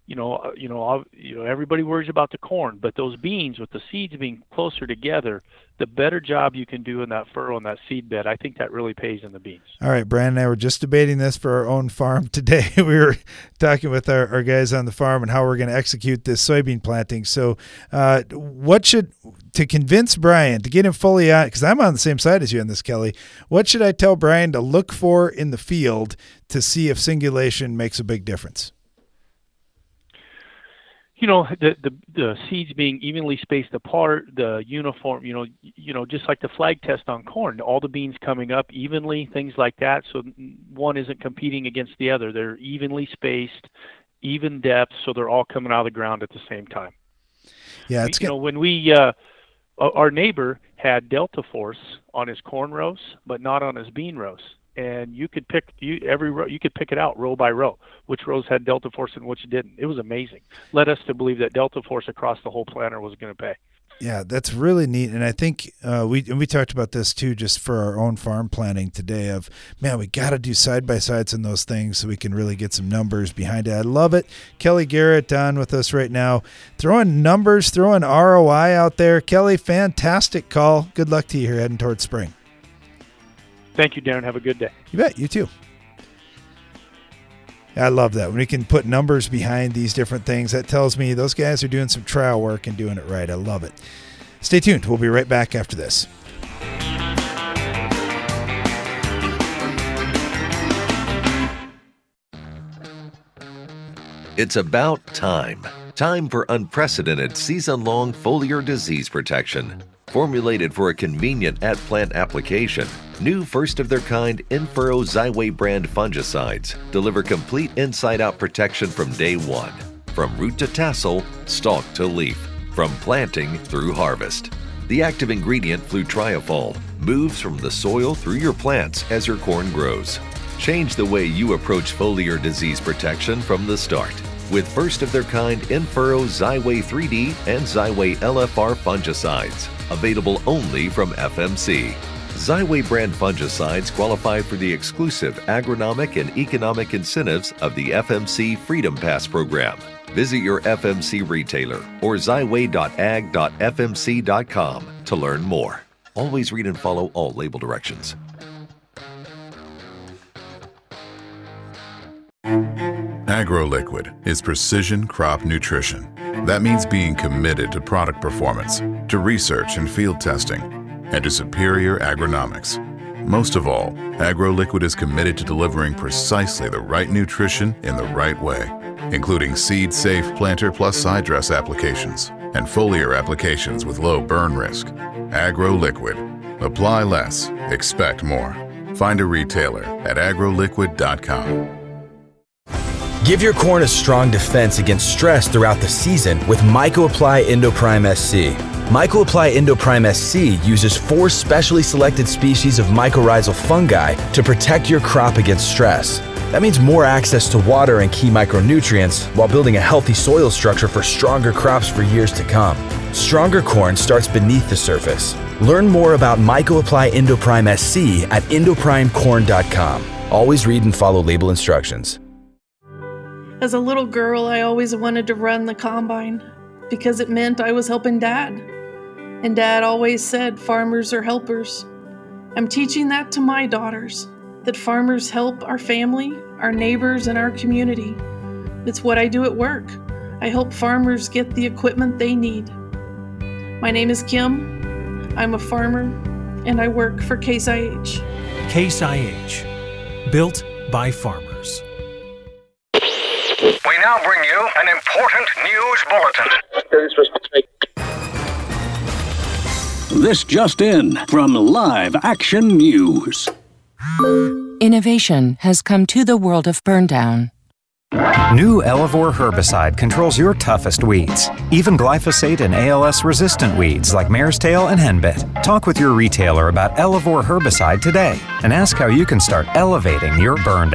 you know uh, you know I'll, you know everybody worries about the corn but those beans with the seeds being closer together the better job you can do in that furrow and that seed bed. I think that really pays in the beans. All right brandon and i were just debating this for our own farm today. We were talking with our, our guys on the farm and how we're going to execute this soybean planting. So uh, what should to convince Brian to get him fully on because I'm on the same side as you on this, Kelly. What should I tell Brian to look for in the field to see if singulation makes a big difference? you know the, the the seeds being evenly spaced apart the uniform you know you know just like the flag test on corn all the beans coming up evenly things like that so one isn't competing against the other they're evenly spaced even depth so they're all coming out of the ground at the same time yeah it's you know when we uh Uh, our neighbor had delta force on his corn rows but not on his bean rows and you could pick you every row you could pick it out row by row which rows had delta force and which didn't. It was amazing. Led us to believe that delta force across the whole planter was going to pay yeah that's really neat and i think uh, we and we talked about this too just for our own farm planning today of man we got to do side by sides in those things so we can really get some numbers behind it i love it kelly garrett on with us right now throwing numbers throwing roi out there kelly fantastic call good luck to you here heading towards spring Thank you, Darren. Have a good day. You bet. You too. I love that. When we can put numbers behind these different things, that tells me those guys are doing some trial work and doing it right. I love it. Stay tuned. We'll be right back after this. It's about time. Time for unprecedented season long foliar disease protection. Formulated for a convenient at plant application, new first of their kind In-Furrow Xyway brand fungicides deliver complete inside out protection from day one, from root to tassel, stalk to leaf, from planting through harvest. The active ingredient flutriafol moves from the soil through your plants as your corn grows. Change the way you approach foliar disease protection from the start with first of their kind In-Furrow Xyway 3D and Xyway LFR fungicides, available only from FMC. Xyway brand fungicides qualify for the exclusive agronomic and economic incentives of the FMC Freedom Pass program. Visit your FMC retailer or xyway.ag.fmc.com to learn more. Always read and follow all label directions. AgroLiquid is precision crop nutrition. That means being committed to product performance, to research and field testing, and to superior agronomics. Most of all, AgroLiquid is committed to delivering precisely the right nutrition in the right way, including seed-safe planter plus side dress applications and foliar applications with low burn risk. AgroLiquid. Apply less, expect more. Find a retailer at agroliquid.com. Give your corn a strong defense against stress throughout the season with MycoApply Endoprime SC. MycoApply Endoprime SC uses four specially selected species of mycorrhizal fungi to protect your crop against stress. That means more access to water and key micronutrients while building a healthy soil structure for stronger crops for years to come. Stronger corn starts beneath the surface. Learn more about MycoApply Endoprime SC at endoprimecorn.com. Always read and follow label instructions. As a little girl, I always wanted to run the combine because it meant I was helping Dad. And Dad always said farmers are helpers. I'm teaching that to my daughters that farmers help our family, our neighbors, and our community. It's what I do at work. I help farmers get the equipment they need. My name is Kim. I'm a farmer and I work for Case IH. Case IH, built by farmers. We now bring you an important news bulletin. This just in from Live Action News. Innovation has come to the world of burndown. New Elevore herbicide controls your toughest weeds, even glyphosate and ALS resistant weeds like mare's tail and henbit. Talk with your retailer about Elevore herbicide today and ask how you can start elevating your burn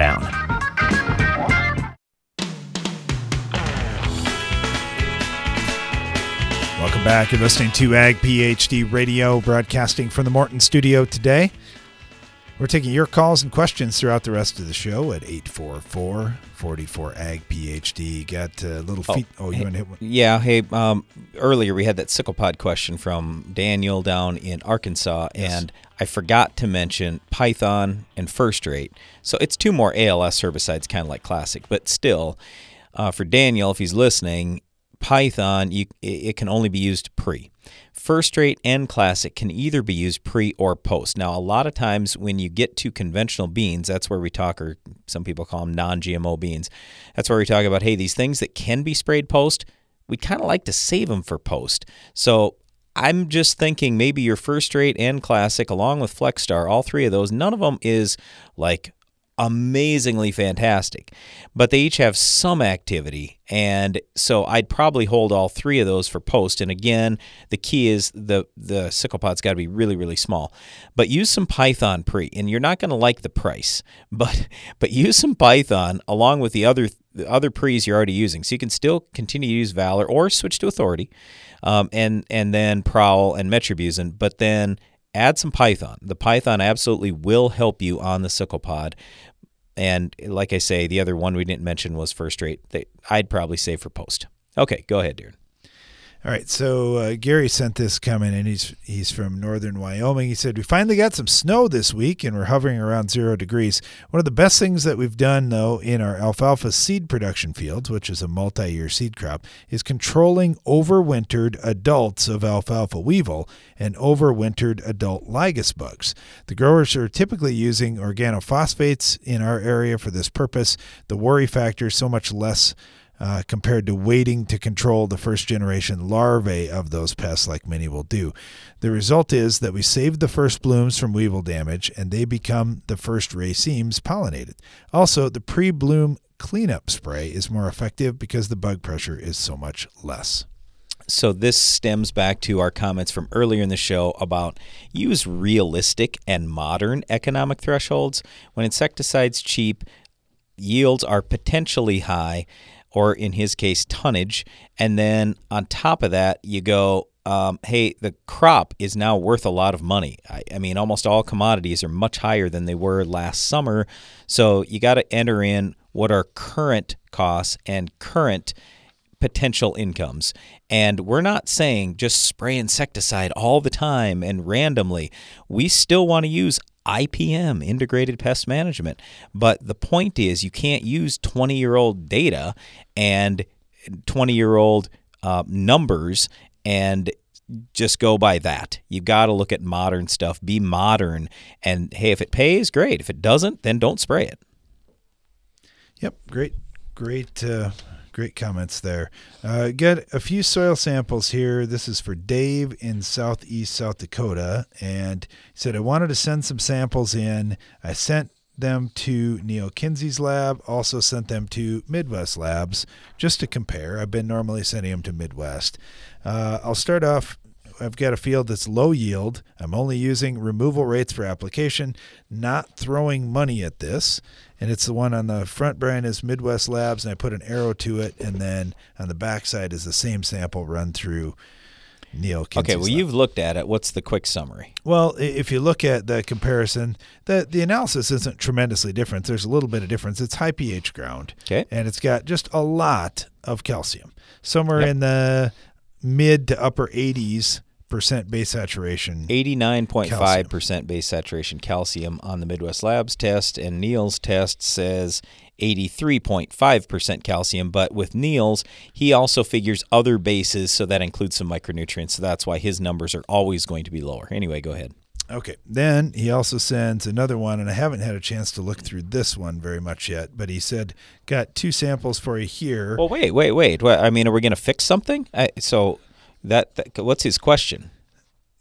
back. You're listening to Ag PhD Radio, broadcasting from the Morton studio today. We're taking your calls and questions throughout the rest of the show at 844 44 Ag PhD. Got a little feet. Oh, oh you hey, want to hit one? Yeah. Hey, um, earlier we had that SicklePod question from Daniel down in Arkansas, yes. and I forgot to mention Python and FirstRate. So it's two more ALS herbicides, kind of like Classic, but still, uh, for Daniel, if he's listening, Python, you, it can only be used pre. FirstRate and classic can either be used pre or post. Now, a lot of times when you get to conventional beans, that's where we talk, or some people call them non GMO beans. That's where we talk about, hey, these things that can be sprayed post, we kind of like to save them for post. So I'm just thinking maybe your FirstRate and classic, along with FlexStar, all three of those, none of them is like amazingly fantastic, but they each have some activity. And so I'd probably hold all three of those for post. And again, the key is the the SicklePod's got to be really really small. But use some Python pre, and you're not going to like the price, but but use some Python along with the other the other pre's you're already using. So you can still continue to use Valor or switch to Authority, um, and and then Prowl and Metribuzin, but then add some Python. The Python absolutely will help you on the SicklePod. And like I say, the other one we didn't mention was FirstRate. I'd probably say for post. Okay, go ahead, Darren. All right, so uh, Gary sent this comment, and he's he's from northern Wyoming. He said we finally got some snow this week, and we're hovering around zero degrees. One of the best things that we've done, though, in our alfalfa seed production fields, which is a multi-year seed crop, is controlling overwintered adults of alfalfa weevil and overwintered adult lygus bugs. The growers are typically using organophosphates in our area for this purpose. The worry factor is so much less uh, compared to waiting to control the first generation larvae of those pests, like many will do. The result is that we save the first blooms from weevil damage and they become the first racemes pollinated. Also, the pre bloom cleanup spray is more effective because the bug pressure is so much less. So this stems back to our comments from earlier in the show about use realistic and modern economic thresholds. When insecticides cheap, yields are potentially high or in his case, tonnage. And then on top of that, you go, um, hey, the crop is now worth a lot of money. I, I, mean, almost all commodities are much higher than they were last summer. So you got to enter in what are current costs and current potential incomes. And we're not saying just spray insecticide all the time and randomly. We still want to use IPM, integrated pest management. But the point is, you can't use 20 year old data and 20 year old uh, numbers and just go by that. You've got to look at modern stuff, be modern. And hey, if it pays, great. If it doesn't, then don't spray it. Yep, great, great. Uh Great comments there. Uh, got a few soil samples here. This is for Dave in southeast South Dakota. And he said, I wanted to send some samples in. I sent them to Neil Kinsey's lab, also sent them to Midwest Labs just to compare. I've been normally sending them to Midwest. Uh, I'll start off I've got a field that's low yield. I'm only using removal rates for application, not throwing money at this. And it's the one on the front brand is Midwest Labs, and I put an arrow to it, and then on the back side is the same sample run through Neil. Kinsey's okay, well, lab. you've looked at it. What's the quick summary? Well, if you look at the comparison, the the analysis isn't tremendously different. There's a little bit of difference. It's high pH ground, okay, and it's got just a lot of calcium, somewhere yep. in the mid to upper 80s percent base saturation. 89.5 percent base saturation calcium on the Midwest Labs test, and Neil's test says 83.5% calcium. But with Neil's, he also figures other bases, so that includes some micronutrients. So that's why his numbers are always going to be lower. Anyway, go ahead. Okay. Then he also sends another one, and I haven't had a chance to look through this one very much yet, but he said, got two samples for you here. Well, wait, wait, wait. I mean, are we going to fix something? I, so that, that what's his question?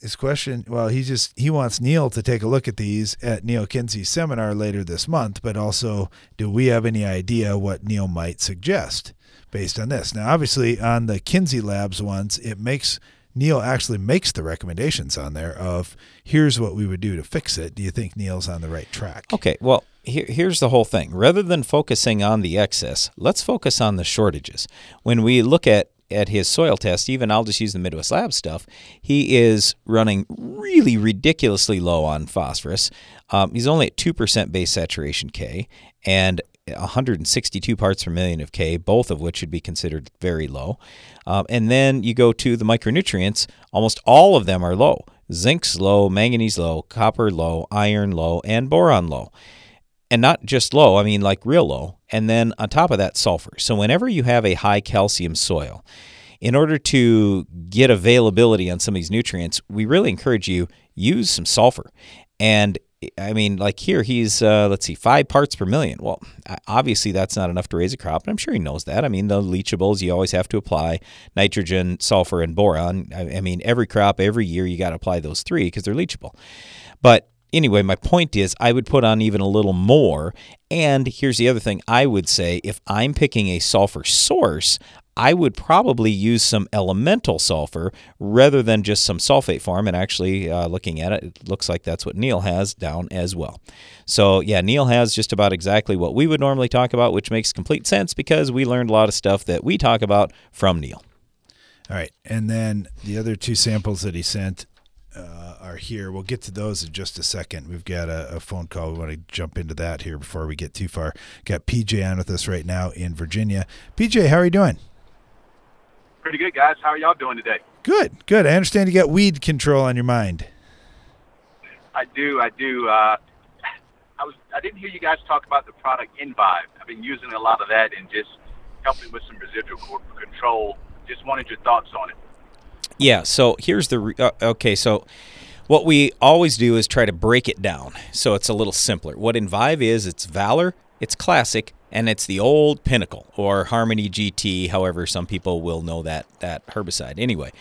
His question, well, he just he wants Neil to take a look at these at Neil Kinsey's seminar later this month, but also do we have any idea what Neil might suggest based on this? Now, obviously, on the Kinsey Labs ones, it makes Neil actually makes the recommendations on there of here's what we would do to fix it. Do you think Neil's on the right track? Okay, well, here, here's the whole thing. Rather than focusing on the excess, let's focus on the shortages. When we look at at his soil test, even I'll just use the Midwest Lab stuff, he is running really ridiculously low on phosphorus. Um, he's only at 2% base saturation K and 162 parts per million of K, both of which should be considered very low. Um, and then you go to the micronutrients, almost all of them are low. Zinc's low, manganese low, copper low, iron low, and boron low and not just low, I mean like real low. And then on top of that, sulfur. So whenever you have a high calcium soil, in order to get availability on some of these nutrients, we really encourage you use some sulfur. And I mean, like here, he's uh, let's see, five parts per million. Well, obviously that's not enough to raise a crop, and I'm sure he knows that. I mean, the leachables you always have to apply nitrogen, sulfur, and boron. I, I mean, every crop every year you got to apply those three because they're leachable. But anyway, my point is I would put on even a little more. And here's the other thing I would say if I'm picking a sulfur source, I would probably use some elemental sulfur rather than just some sulfate form. And actually, uh, looking at it, it looks like that's what Neil has down as well. So, yeah, Neil has just about exactly what we would normally talk about, which makes complete sense because we learned a lot of stuff that we talk about from Neil. All right. And then the other two samples that he sent uh, are here. We'll get to those in just a second. We've got a, a, phone call. We want to jump into that here before we get too far. Got PJ on with us right now in Virginia. PJ, how are you doing? Pretty good, guys. How are y'all doing today? Good, good. I understand you got weed control on your mind. I do. I do. Uh, I was. I didn't hear you guys talk about the product Envive. I've been using a lot of that and just helping with some residual control. Just wanted your thoughts on it. Yeah. So here's the. Re- uh, okay. So what we always do is try to break it down so it's a little simpler. What Envive is, it's Valor, it's Classic, and it's the old Pinnacle or Harmony GT. However, some people will know that that herbicide. Anyway,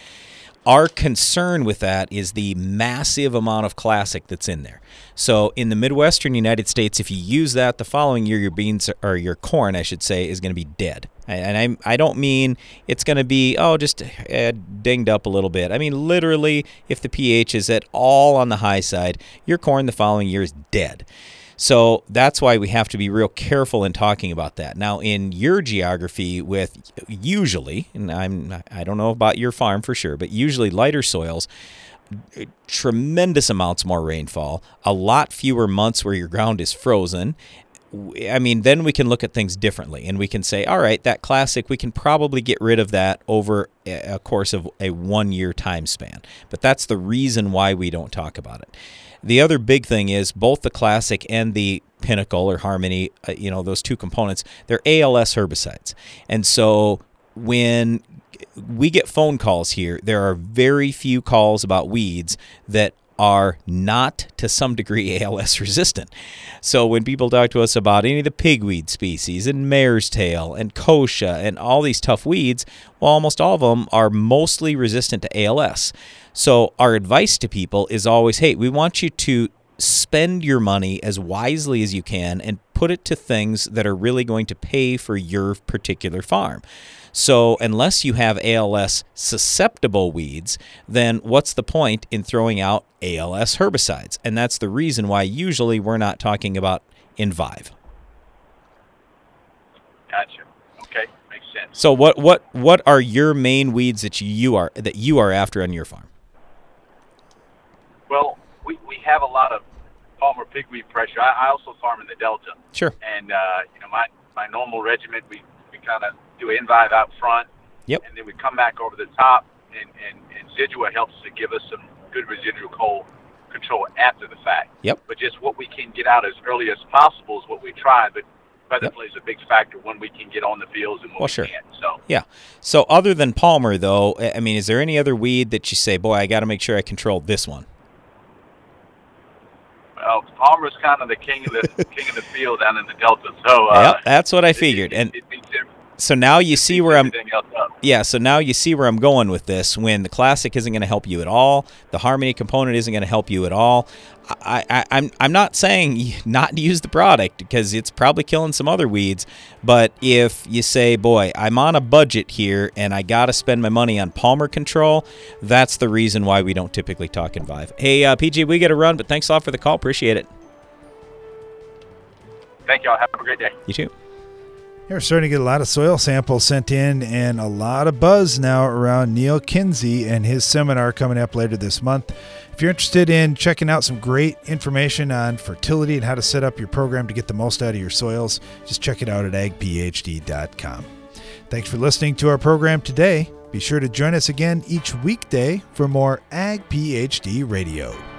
our concern with that is the massive amount of classic that's in there. So in the Midwestern United States, if you use that the following year, your beans or your corn, I should say, is going to be dead. And I, I don't mean it's going to be oh just uh, dinged up a little bit. I mean literally, if the pH is at all on the high side, your corn the following year is dead. So that's why we have to be real careful in talking about that. Now, in your geography, with usually, and I'm I don't know about your farm for sure, but usually lighter soils, tremendous amounts more rainfall, a lot fewer months where your ground is frozen. I mean, then we can look at things differently and we can say, all right, that classic, we can probably get rid of that over a course of a one year time span. But that's the reason why we don't talk about it. The other big thing is both the classic and the pinnacle or harmony, uh, you know, those two components, they're ALS herbicides. And so when we get phone calls here, there are very few calls about weeds that are not to some degree ALS resistant. So when people talk to us about any of the pigweed species and mare's tail and kochia and all these tough weeds, well, almost all of them are mostly resistant to ALS. So our advice to people is always, hey, we want you to spend your money as wisely as you can and put it to things that are really going to pay for your particular farm. So, unless you have ALS susceptible weeds, then what's the point in throwing out ALS herbicides? And that's the reason why usually we're not talking about Envive. Gotcha. Okay, makes sense. So, what what what are your main weeds that you are that you are after on your farm? Well, we, we have a lot of Palmer pigweed pressure. I, I also farm in the Delta. Sure. And uh, you know my my normal regiment we we kind of do Envive out front. Yep. And then we come back over the top, and, and, and Zidua helps to give us some good residual coal control after the fact. Yep. But just what we can get out as early as possible is what we try. But weather yep. plays a big factor when we can get on the fields and when well, we sure. can't. So yeah. So other than Palmer, though, I mean, is there any other weed that you say, boy, I got to make sure I control this one? Well, Palmer's kind of the king of the king of the field down in the Delta. So uh, yep, that's what I figured. It, and it, it so now you see where I'm. Yeah, so now you see where I'm going with this. When the classic isn't going to help you at all, the harmony component isn't going to help you at all. I, I, I'm I'm not saying not to use the product because it's probably killing some other weeds. But if you say, "Boy, I'm on a budget here and I got to spend my money on Palmer control," that's the reason why we don't typically talk Envive. Hey, uh, PG, we got to run, but thanks a lot for the call. Appreciate it. Thank y'all. Have a great day. You too. We're starting to get a lot of soil samples sent in and a lot of buzz now around Neil Kinsey and his seminar coming up later this month. If you're interested in checking out some great information on fertility and how to set up your program to get the most out of your soils, just check it out at agphd.com. Thanks for listening to our program today. Be sure to join us again each weekday for more Ag PhD Radio.